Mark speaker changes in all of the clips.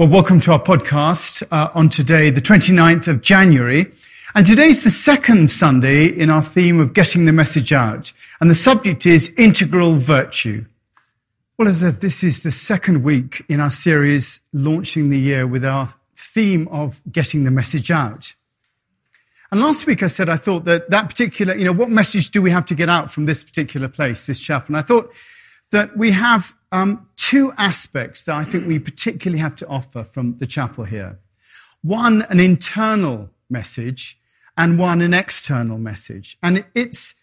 Speaker 1: Well, welcome to our podcast uh, on today, the 29th of January. And today's the second Sunday in our theme of getting the message out. And the subject is integral virtue. Well, as a, this is the second week in our series launching the year with our theme of getting the message out. And last week I said I thought that that particular, you know, what message do we have to get out from this particular place, this chapel? And I thought that we have um, two aspects that I think we particularly have to offer from the chapel here. One, an internal message, and one, an external message. And it's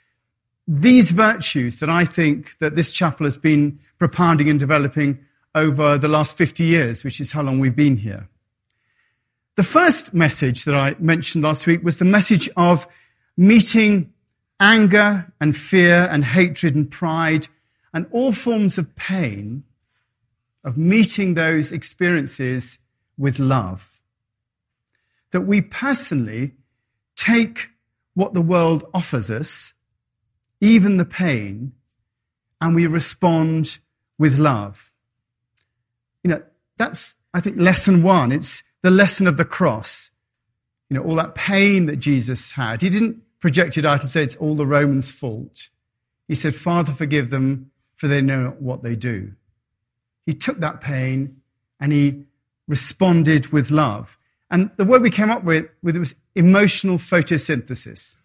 Speaker 1: these virtues that I think that this chapel has been propounding and developing over the last 50 years, which is how long we've been here. The first message that I mentioned last week was the message of meeting anger and fear and hatred and pride and all forms of pain, of meeting those experiences with love. That we personally take what the world offers us, even the pain, and we respond with love. You know, that's, I think, lesson one. It's the lesson of the cross. You know, all that pain that Jesus had. He didn't project it out and say it's all the Romans' fault. He said, Father, forgive them, for they know what they do. He took that pain and he responded with love. And the word we came up with, with was emotional photosynthesis,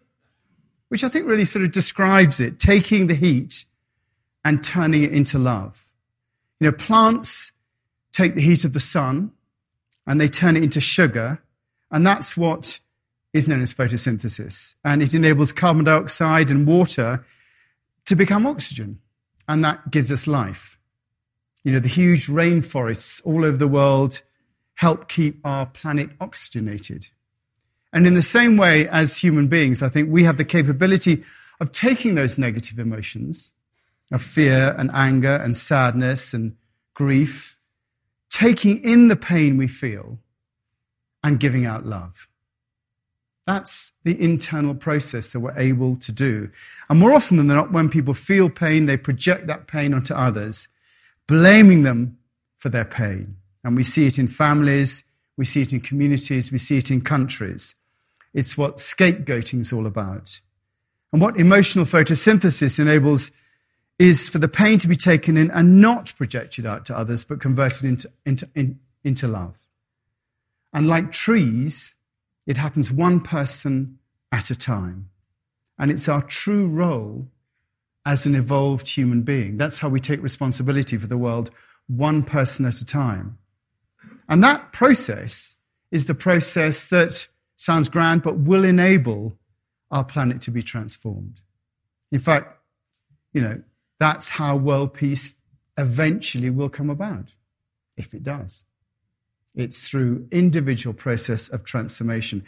Speaker 1: which I think really sort of describes it, taking the heat and turning it into love. You know, plants take the heat of the sun and they turn it into sugar, and that's what is known as photosynthesis. And it enables carbon dioxide and water to become oxygen and that gives us life. You know, the huge rainforests all over the world help keep our planet oxygenated. And in the same way as human beings, I think we have the capability of taking those negative emotions of fear and anger and sadness and grief, taking in the pain we feel and giving out love. That's the internal process that we're able to do. And more often than not, when people feel pain, they project that pain onto others, blaming them for their pain. And we see it in families, we see it in communities, we see it in countries. It's what scapegoating is all about. And what emotional photosynthesis enables is for the pain to be taken in and not projected out to others, but converted into, into, in, into love. And like trees, it happens one person at a time. And it's our true role as an evolved human being. That's how we take responsibility for the world, one person at a time. And that process is the process that sounds grand, but will enable our planet to be transformed. In fact, you know, that's how world peace eventually will come about, if it does. It's through individual process of transformation.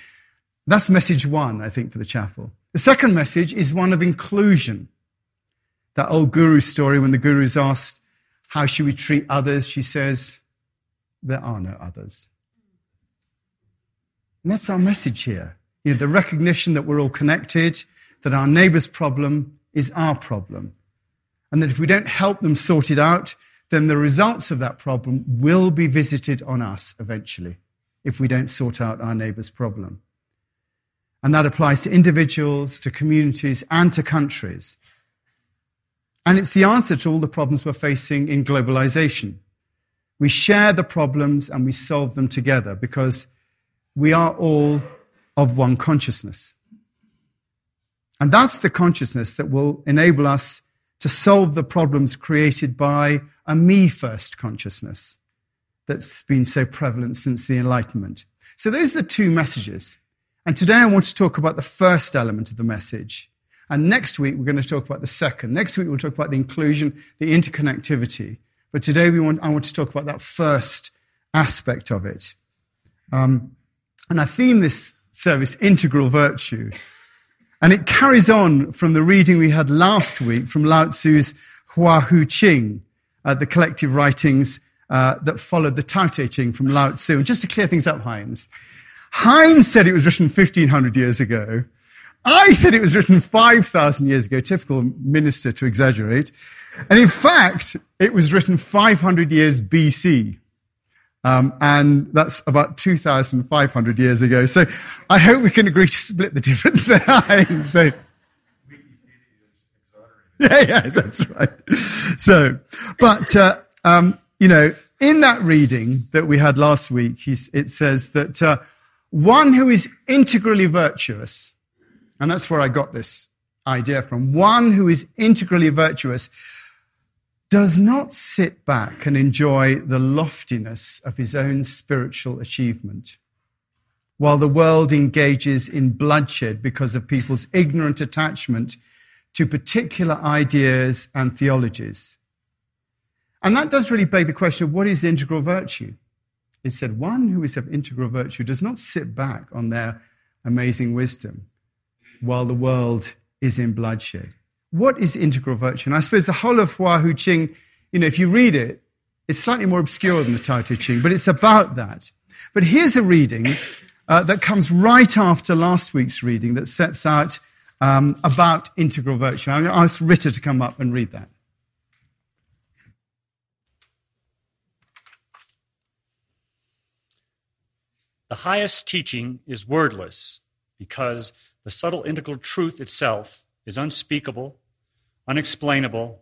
Speaker 1: That's message one, I think, for the chapel. The second message is one of inclusion. That old guru story when the guru is asked, how should we treat others? She says, there are no others. And that's our message here. You know, the recognition that we're all connected, that our neighbor's problem is our problem. And that if we don't help them sort it out, then the results of that problem will be visited on us eventually if we don't sort out our neighbour's problem. And that applies to individuals, to communities, and to countries. And it's the answer to all the problems we're facing in globalization. We share the problems and we solve them together because we are all of one consciousness. And that's the consciousness that will enable us to solve the problems created by a me first consciousness that's been so prevalent since the Enlightenment. So those are the two messages. And today I want to talk about the first element of the message. And next week we're going to talk about the second. Next week we'll talk about the inclusion, the interconnectivity. But today we want, I want to talk about that first aspect of it. Um, and I theme this service integral virtue. And it carries on from the reading we had last week from Lao Tzu's Hua Hu Ching, uh, the collective writings uh, that followed the Tao Te Ching from Lao Tzu. And just to clear things up, Heinz, Heinz said it was written 1500 years ago. I said it was written 5,000 years ago, typical minister to exaggerate. And in fact, it was written 500 years BC. Um, and that's about 2,500 years ago. So I hope we can agree to split the difference there. so, yeah, yeah, that's right. So, but, uh, um, you know, in that reading that we had last week, it says that uh, one who is integrally virtuous, and that's where I got this idea from, one who is integrally virtuous does not sit back and enjoy the loftiness of his own spiritual achievement, while the world engages in bloodshed because of people's ignorant attachment to particular ideas and theologies. And that does really beg the question of what is integral virtue? It said, one who is of integral virtue does not sit back on their amazing wisdom while the world is in bloodshed what is integral virtue? And I suppose the whole of Hua Hu Ching, you know, if you read it, it's slightly more obscure than the Tao Te Ching, but it's about that. But here's a reading uh, that comes right after last week's reading that sets out um, about integral virtue. I'm going to ask Rita to come up and read that.
Speaker 2: The highest teaching is wordless because the subtle integral truth itself is unspeakable unexplainable,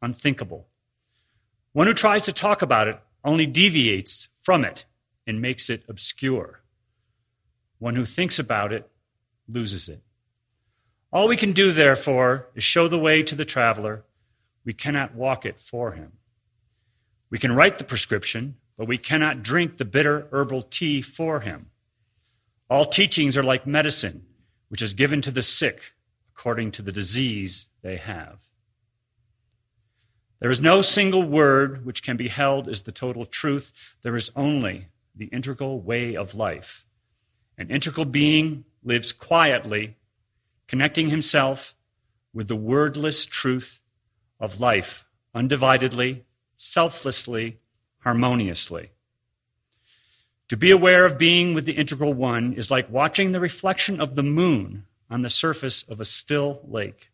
Speaker 2: unthinkable. One who tries to talk about it only deviates from it and makes it obscure. One who thinks about it loses it. All we can do, therefore, is show the way to the traveler. We cannot walk it for him. We can write the prescription, but we cannot drink the bitter herbal tea for him. All teachings are like medicine, which is given to the sick according to the disease they have. There is no single word which can be held as the total truth. There is only the integral way of life. An integral being lives quietly, connecting himself with the wordless truth of life, undividedly, selflessly, harmoniously. To be aware of being with the integral one is like watching the reflection of the moon on the surface of a still lake.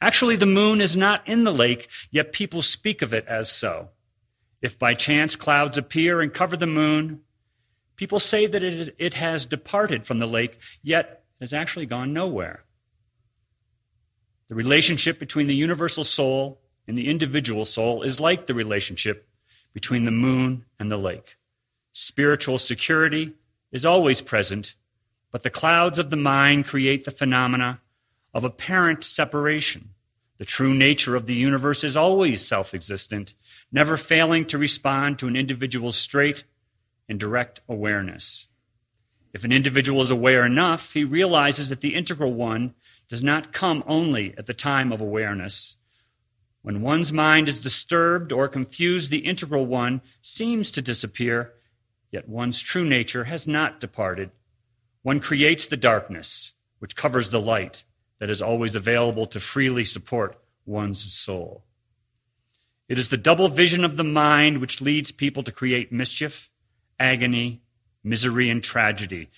Speaker 2: Actually, the moon is not in the lake, yet people speak of it as so. If by chance clouds appear and cover the moon, people say that it, is, it has departed from the lake, yet has actually gone nowhere. The relationship between the universal soul and the individual soul is like the relationship between the moon and the lake. Spiritual security is always present, but the clouds of the mind create the phenomena of apparent separation. The true nature of the universe is always self existent, never failing to respond to an individual's straight and direct awareness. If an individual is aware enough, he realizes that the integral one does not come only at the time of awareness. When one's mind is disturbed or confused, the integral one seems to disappear, yet one's true nature has not departed. One creates the darkness, which covers the light that is always available to freely support one's soul. It is the double vision of the mind which leads people to create mischief, agony, misery, and tragedy.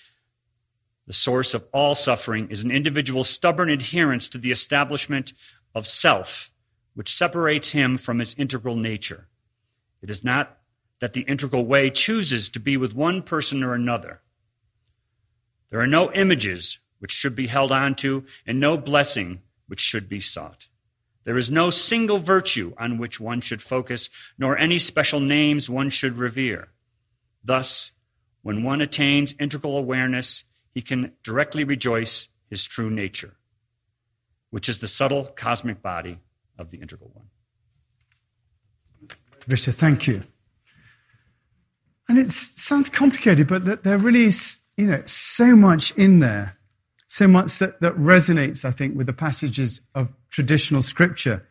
Speaker 2: The source of all suffering is an individual's stubborn adherence to the establishment of self, which separates him from his integral nature. It is not that the integral way chooses to be with one person or another. There are no images which should be held on to, and no blessing which should be sought. There is no single virtue on which one should focus, nor any special names one should revere. Thus, when one attains integral awareness, he can directly rejoice his true nature, which is the subtle cosmic body of the integral one.
Speaker 1: Richard, thank you. And it sounds complicated, but there really is, you know, so much in there so much that, that resonates, I think, with the passages of traditional scripture.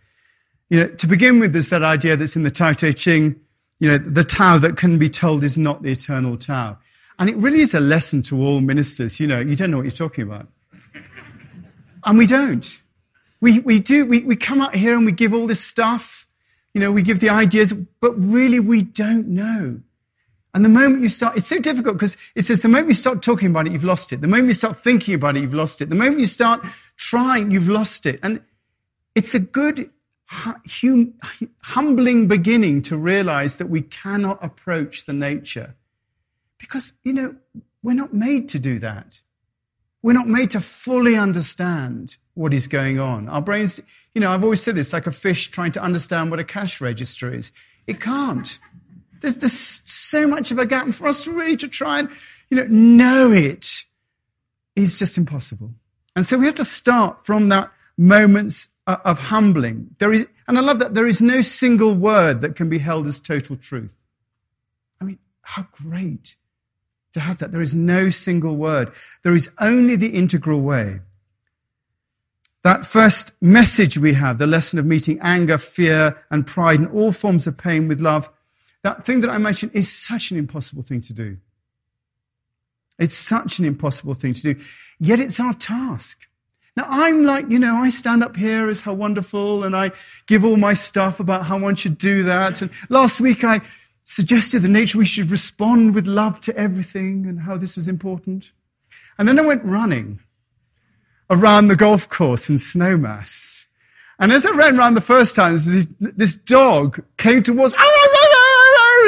Speaker 1: You know, to begin with, there's that idea that's in the Tao Te Ching, you know, the Tao that can be told is not the eternal Tao. And it really is a lesson to all ministers. You know, you don't know what you're talking about. And we don't. We, we do, we, we come out here and we give all this stuff. You know, we give the ideas, but really we don't know. And the moment you start, it's so difficult because it says the moment you start talking about it, you've lost it. The moment you start thinking about it, you've lost it. The moment you start trying, you've lost it. And it's a good hum, humbling beginning to realize that we cannot approach the nature. Because, you know, we're not made to do that. We're not made to fully understand what is going on. Our brains, you know, I've always said this like a fish trying to understand what a cash register is. It can't. There's, there's so much of a gap. And for us really to try and, you know, know it is just impossible. And so we have to start from that moments uh, of humbling. There is, and I love that there is no single word that can be held as total truth. I mean, how great to have that. There is no single word. There is only the integral way. That first message we have, the lesson of meeting anger, fear, and pride, and all forms of pain with love, that thing that I mentioned is such an impossible thing to do. It's such an impossible thing to do. Yet it's our task. Now, I'm like, you know, I stand up here as how wonderful and I give all my stuff about how one should do that. And last week I suggested the nature we should respond with love to everything and how this was important. And then I went running around the golf course in Snowmass. And as I ran around the first time, this, this dog came towards,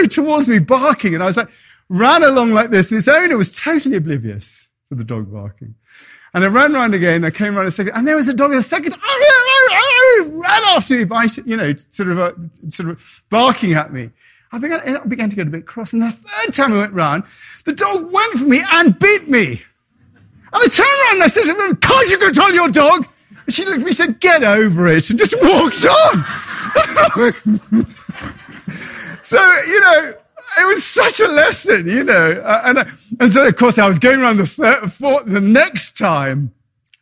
Speaker 1: towards me barking. And I was like, ran along like this. And its owner was totally oblivious to the dog barking. And I ran around again. I came around a second, and there was a dog in a second, ran after me, biting, you know, sort of, uh, sort of barking at me. I began, I began to get a bit cross. And the third time I went round, the dog went for me and bit me. And I turned around and I said to her, can't you control your dog? And she looked at me and said, get over it, and just walked on. so, you know, it was such a lesson, you know. Uh, and, uh, and so, of course, I was going around the, third, the next time.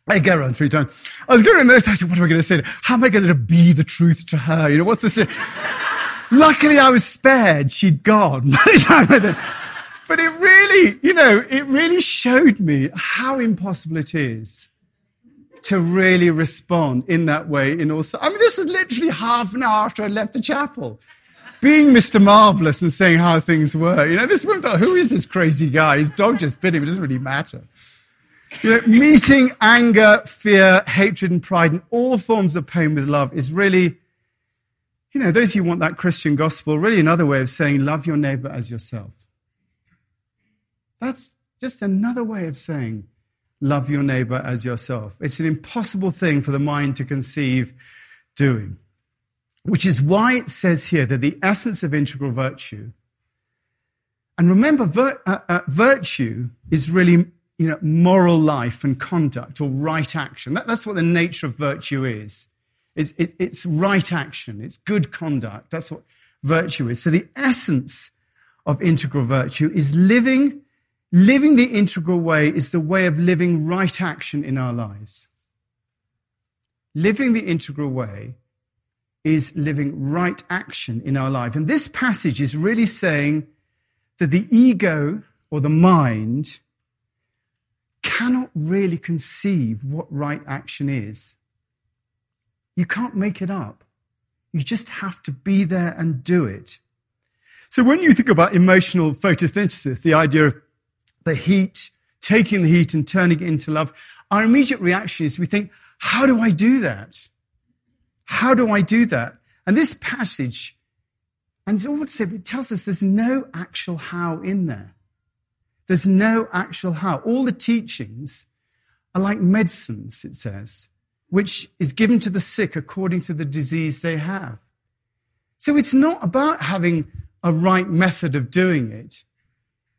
Speaker 1: I go around three times. I was going around there. I said, what am I going to say? How am I going to be the truth to her? You know, what's this? Luckily, I was spared. She'd gone But it really, you know, it really showed me how impossible it is to really respond in that way in also. I mean, this was literally half an hour after I left the chapel. Being Mr. Marvelous and saying how things were. You know, this woman thought, who is this crazy guy? His dog just bit him. It doesn't really matter. You know, meeting anger, fear, hatred, and pride, and all forms of pain with love is really, you know, those who want that Christian gospel, really another way of saying love your neighbor as yourself. That's just another way of saying love your neighbor as yourself. It's an impossible thing for the mind to conceive doing, which is why it says here that the essence of integral virtue, and remember, vir- uh, uh, virtue is really you know, moral life and conduct or right action. That, that's what the nature of virtue is. It's, it, it's right action, it's good conduct. That's what virtue is. So the essence of integral virtue is living Living the integral way is the way of living right action in our lives. Living the integral way is living right action in our life. And this passage is really saying that the ego or the mind cannot really conceive what right action is. You can't make it up. You just have to be there and do it. So when you think about emotional photosynthesis, the idea of the heat, taking the heat and turning it into love, our immediate reaction is we think, how do I do that? How do I do that? And this passage, and it's all to say, it tells us there's no actual how in there. There's no actual how. All the teachings are like medicines, it says, which is given to the sick according to the disease they have. So it's not about having a right method of doing it.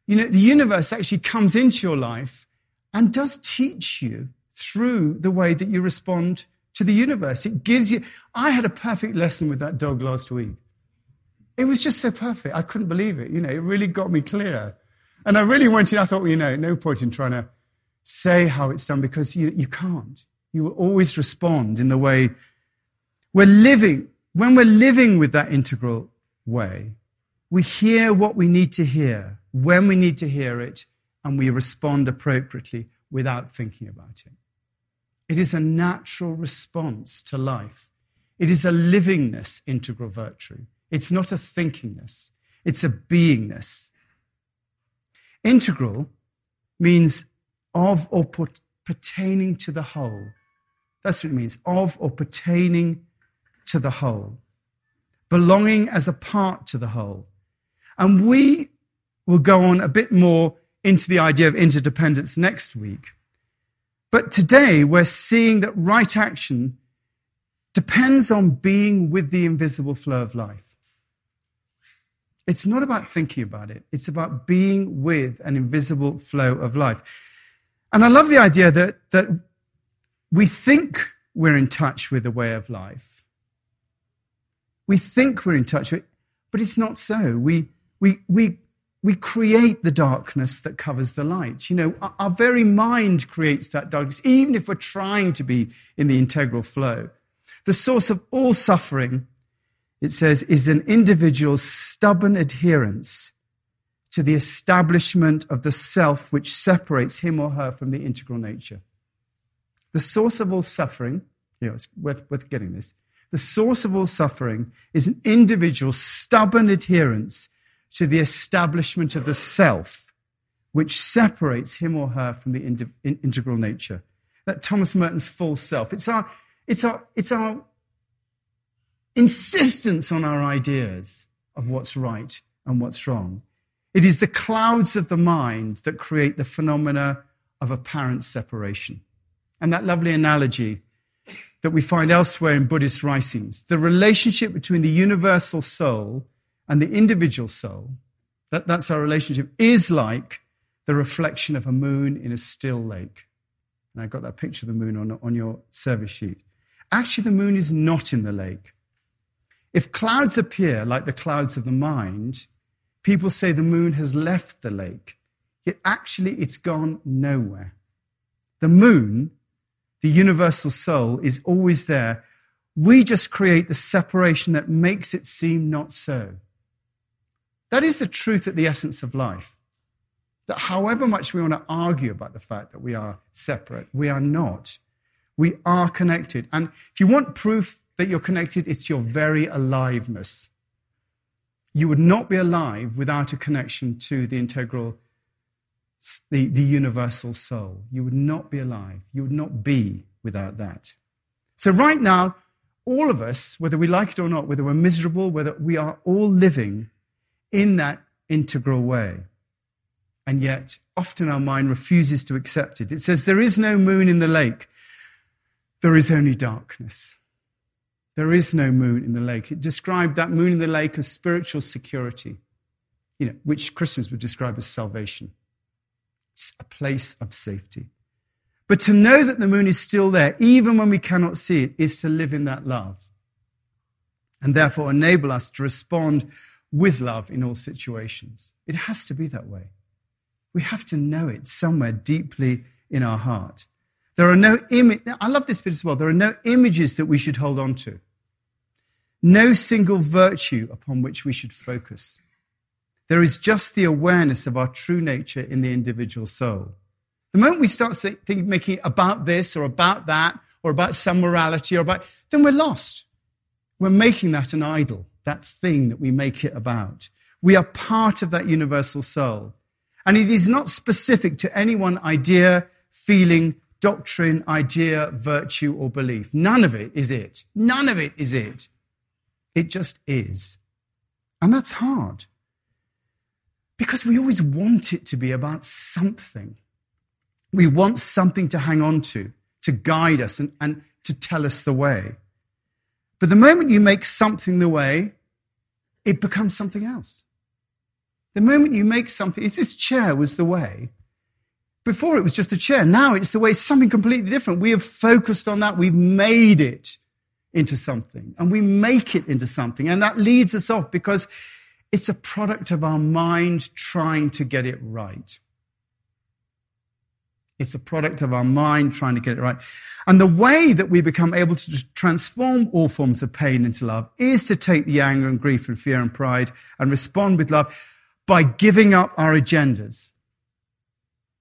Speaker 1: You know, the universe actually comes into your life and does teach you through the way that you respond to the universe. It gives you. I had a perfect lesson with that dog last week. It was just so perfect. I couldn't believe it. You know, it really got me clear. And I really wanted, I thought, well, you know, no point in trying to say how it's done because you, you can't. You will always respond in the way we're living. When we're living with that integral way, we hear what we need to hear when we need to hear it, and we respond appropriately without thinking about it. It is a natural response to life. It is a livingness integral virtue. It's not a thinkingness, it's a beingness. Integral means of or pertaining to the whole. That's what it means of or pertaining to the whole, belonging as a part to the whole. And we will go on a bit more into the idea of interdependence next week. But today we're seeing that right action depends on being with the invisible flow of life. It's not about thinking about it, it's about being with an invisible flow of life. And I love the idea that, that we think we're in touch with the way of life. We think we're in touch with it, but it's not so. We, we, we, we create the darkness that covers the light. You know, our, very mind creates that darkness, even if we're trying to be in the integral flow. The source of all suffering, it says, is an individual's stubborn adherence to the establishment of the self which separates him or her from the integral nature. The source of all suffering, you know, it's worth, worth getting this. The source of all suffering is an individual's stubborn adherence to the establishment of the self which separates him or her from the in, integral nature. That Thomas Merton's false self. It's our, it's our, it's our insistence on our ideas of what's right and what's wrong. It is the clouds of the mind that create the phenomena of apparent separation. And that lovely analogy that we find elsewhere in Buddhist writings the relationship between the universal soul and the individual soul, that, that's our relationship, is like the reflection of a moon in a still lake. And I got that picture of the moon on, on your service sheet. Actually, the moon is not in the lake. If clouds appear like the clouds of the mind, people say the moon has left the lake, yet actually it's gone nowhere. The moon, the universal soul, is always there. We just create the separation that makes it seem not so. That is the truth at the essence of life. That however much we want to argue about the fact that we are separate, we are not. We are connected. And if you want proof that you're connected, it's your very aliveness. You would not be alive without a connection to the integral, the, the universal soul. You would not be alive. You would not be without that. So, right now, all of us, whether we like it or not, whether we're miserable, whether we are all living in that integral way. And yet, often our mind refuses to accept it. It says, There is no moon in the lake, there is only darkness. There is no moon in the lake. It described that moon in the lake as spiritual security, you know, which Christians would describe as salvation. It's a place of safety. But to know that the moon is still there, even when we cannot see it, is to live in that love. And therefore enable us to respond with love in all situations. It has to be that way. We have to know it somewhere deeply in our heart. There are no image. I love this bit as well. There are no images that we should hold on to. No single virtue upon which we should focus. There is just the awareness of our true nature in the individual soul. The moment we start thinking, making about this or about that or about some morality or about, then we're lost. We're making that an idol that thing that we make it about. We are part of that universal soul. And it is not specific to any one idea, feeling, doctrine, idea, virtue, or belief. None of it is it. None of it is it. It just is. And that's hard. Because we always want it to be about something. We want something to hang on to, to guide us and, and to tell us the way. But the moment you make something the way, it becomes something else. The moment you make something, it's this chair was the way. Before it was just a chair. Now it's the way, something completely different. We have focused on that. We've made it into something and we make it into something. And that leads us off because it's a product of our mind trying to get it right. It's a product of our mind trying to get it right. And the way that we become able to transform all forms of pain into love is to take the anger and grief and fear and pride and respond with love by giving up our agendas,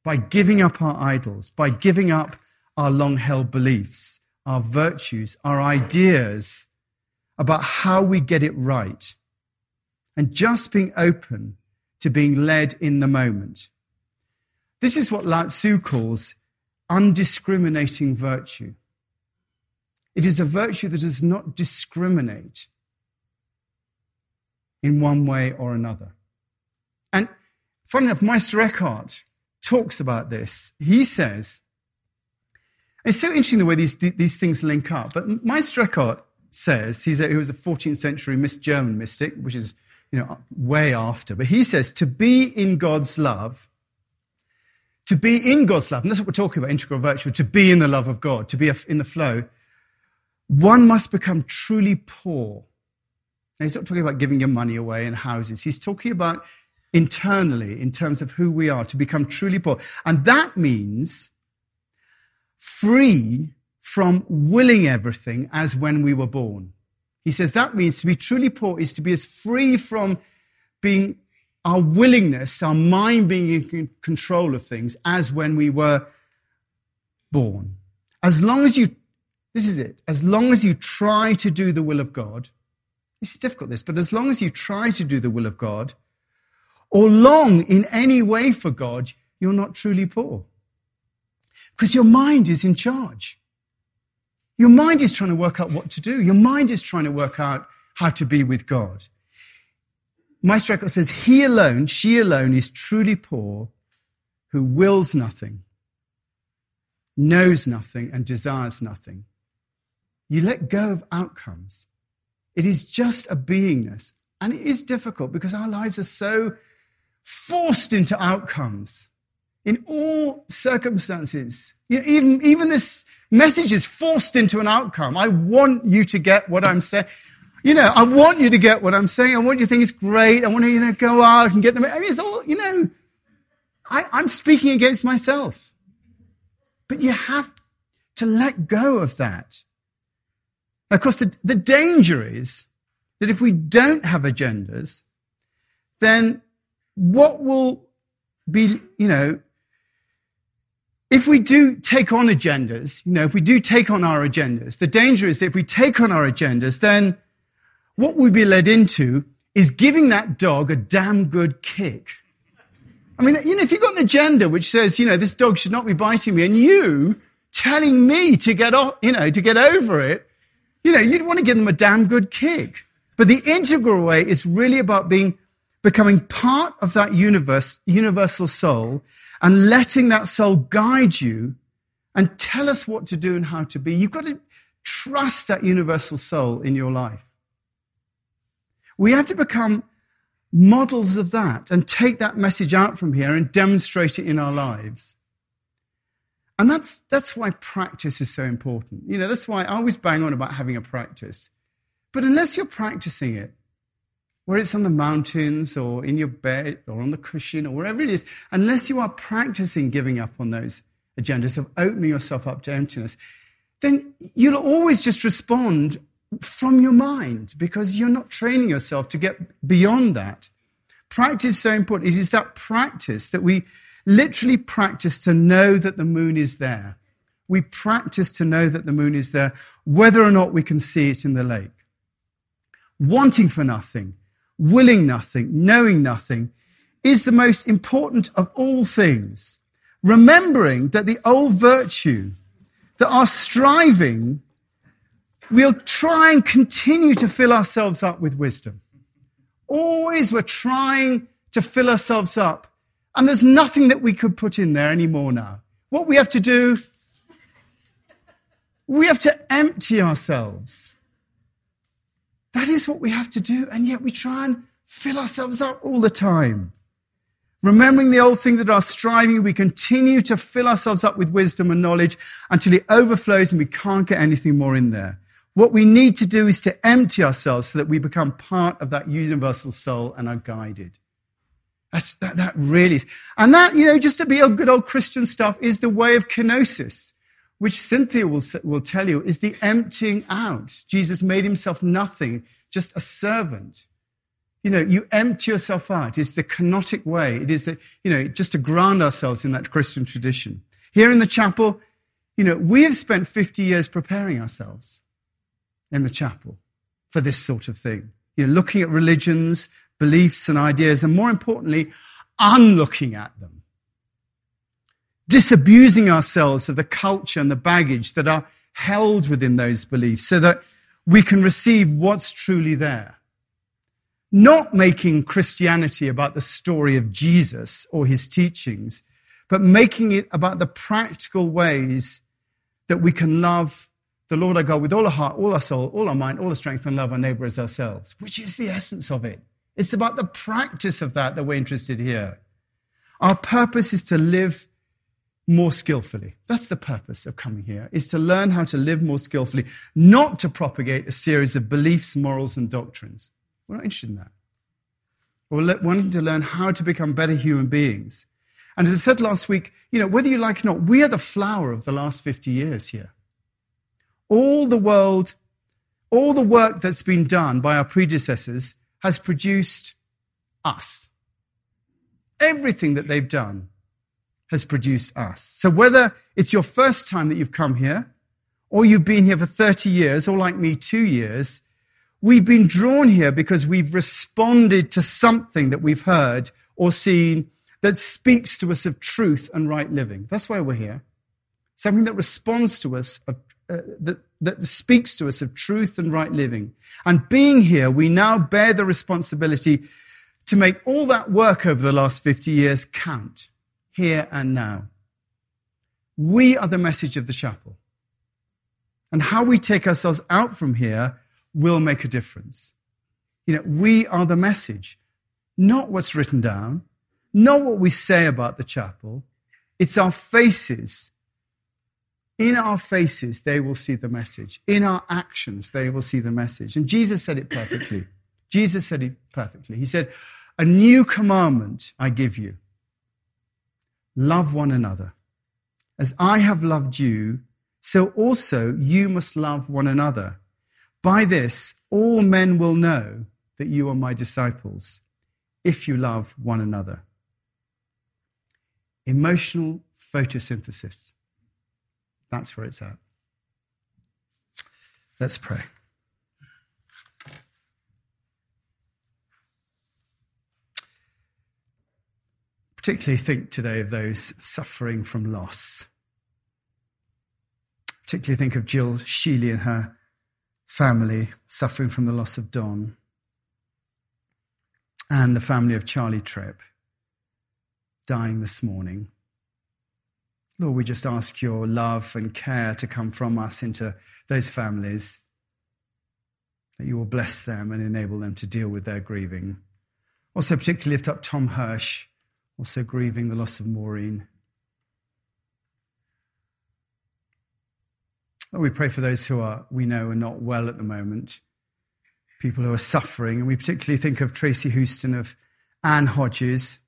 Speaker 1: by giving up our idols, by giving up our long held beliefs, our virtues, our ideas about how we get it right, and just being open to being led in the moment. This is what Lao Tzu calls undiscriminating virtue. It is a virtue that does not discriminate in one way or another. And funny enough, Meister Eckhart talks about this. He says, it's so interesting the way these, these things link up, but Meister Eckhart says, he's a, he was a 14th century German mystic, which is you know, way after, but he says to be in God's love, to be in God's love, and that's what we're talking about, integral virtue, to be in the love of God, to be in the flow, one must become truly poor. Now, he's not talking about giving your money away and houses. He's talking about internally, in terms of who we are, to become truly poor. And that means free from willing everything as when we were born. He says that means to be truly poor is to be as free from being our willingness, our mind being in control of things as when we were born. As long as you, this is it, as long as you try to do the will of God, it's difficult, this, but as long as you try to do the will of God, or long in any way for God, you're not truly poor. Because your mind is in charge. Your mind is trying to work out what to do. Your mind is trying to work out how to be with God. Meister Eckhart says, He alone, she alone is truly poor who wills nothing, knows nothing, and desires nothing. You let go of outcomes. It is just a beingness. And it is difficult because our lives are so forced into outcomes in all circumstances. You know, even, even this message is forced into an outcome. I want you to get what I'm saying. You know, I want you to get what I'm saying. I want you to think it's great. I want to, you know, go out and get them. I mean, it's all, you know, I, I'm speaking against myself. But you have to let go of that. Of course, the, the danger is that if we don't have agendas, then what will be, you know, if we do take on agendas, you know, if we do take on our agendas, the danger is that if we take on our agendas, then what we'd be led into is giving that dog a damn good kick. I mean, you know, if you've got an agenda which says, you know, this dog should not be biting me, and you telling me to get off, you know, to get over it, you know, you'd want to give them a damn good kick. But the integral way is really about being becoming part of that universe, universal soul, and letting that soul guide you and tell us what to do and how to be. You've got to trust that universal soul in your life. We have to become models of that and take that message out from here and demonstrate it in our lives. And that's, that's why practice is so important. You know, that's why I always bang on about having a practice. But unless you're practicing it, whether it's on the mountains or in your bed or on the cushion or wherever it is, unless you are practicing giving up on those agendas of opening yourself up to emptiness, then you'll always just respond from your mind because you're not training yourself to get beyond that. Practice is so important. It is that practice that we literally practice to know that the moon is there. We practice to know that the moon is there, whether or not we can see it in the lake. Wanting for nothing, willing nothing, knowing nothing, is the most important of all things. Remembering that the old virtue, that our striving, we'll try and continue to fill ourselves up with wisdom. Always we're trying to fill ourselves up. And there's nothing that we could put in there anymore now. What we have to do, we have to empty ourselves. That is what we have to do, and yet we try and fill ourselves up all the time. Remembering the old thing that our striving, we continue to fill ourselves up with wisdom and knowledge until it overflows and we can't get anything more in there. What we need to do is to empty ourselves so that we become part of that universal soul and are guided. That's, that, that really is. And that, you know, just to be a good old Christian stuff is the way of kenosis which Cynthia will, will tell you is the emptying out. Jesus made himself nothing, just a servant. You know, you empty yourself out. It's the kenotic way. It is the, you know, just to ground ourselves in that Christian tradition. Here in the chapel, you know, we have spent 50 years preparing ourselves in the chapel for this sort of thing. You know, looking at religions, beliefs and ideas, and more importantly, unlooking at them disabusing ourselves of the culture and the baggage that are held within those beliefs so that we can receive what's truly there. Not making Christianity about the story of Jesus or his teachings, but making it about the practical ways that we can love the Lord our God with all our heart, all our soul, all our mind, all our strength, and love our neighbor as ourselves, which is the essence of it. It's about the practice of that that we're interested here. Our purpose is to live more skillfully. That's the purpose of coming here, is to learn how to live more skillfully, not to propagate a series of beliefs, morals, and doctrines. We're not interested in that. We're wanting to learn how to become better human beings. And as I said last week, you know, whether you like it or not, we are the flower of the last 50 years here. All the world, all the work that's been done by our predecessors has produced us. Everything that they've done has produced us. So whether it's your first time that you've come here, or you've been here for 30 years, or like me, two years, we've been drawn here because we've responded to something that we've heard or seen that speaks to us of truth and right living. That's why we're here. Something that responds to us, of, uh, that, that speaks to us of truth and right living. And being here, we now bear the responsibility to make all that work over the last 50 years count here and now. We are the message of the chapel. And how we take ourselves out from here will make a difference. You know, we are the message, not what's written down, not what we say about the chapel. It's our faces. In our faces, they will see the message. In our actions, they will see the message. And Jesus said it perfectly. Jesus said it perfectly. He said, A new commandment I give you love one another. As I have loved you, so also you must love one another. By this, all men will know that you are my disciples, if you love one another. Emotional photosynthesis. That's where it's at. Let's pray. particularly think today of those suffering from loss. Particularly think of Jill Sheely and her family suffering from the loss of Don, and the family of Charlie Tripp dying this morning. Lord, we just ask your love and care to come from us into those families, that you will bless them and enable them to deal with their grieving. Also, particularly lift up Tom Hirsch also grieving the loss of Maureen. Lord, we pray for those who are, we know, are not well at the moment, people who are suffering. And we particularly think of Tracy Houston, of Anne Hodges.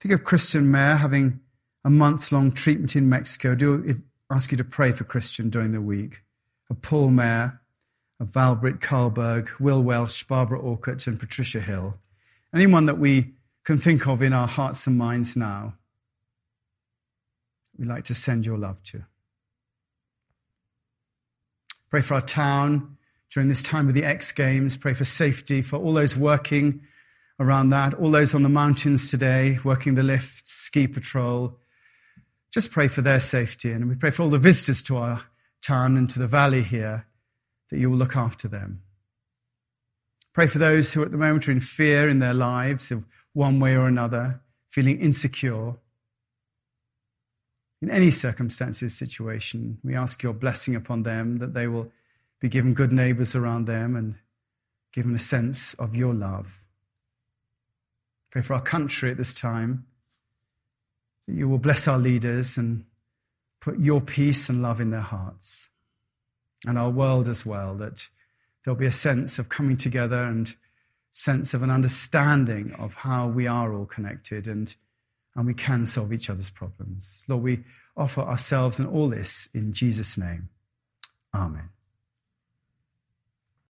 Speaker 1: Think of Christian Mayer having a month long treatment in Mexico. Do ask you to pray for Christian during the week. A Paul Mayer, a Valbrit Carlberg, Will Welsh, Barbara Orcutt, and Patricia Hill. Anyone that we can think of in our hearts and minds now, we'd like to send your love to. Pray for our town during this time of the X Games. Pray for safety for all those working around that, all those on the mountains today, working the lifts, ski patrol. Just pray for their safety. And we pray for all the visitors to our town and to the valley here that you will look after them. Pray for those who at the moment are in fear in their lives of one way or another, feeling insecure. In any circumstances, situation, we ask your blessing upon them that they will be given good neighbors around them and given a sense of your love. Pray for our country at this time, that you will bless our leaders and put your peace and love in their hearts, and our world as well, that there'll be a sense of coming together and sense of an understanding of how we are all connected and, and we can solve each other's problems. Lord, we offer ourselves and all this in Jesus' name. Amen.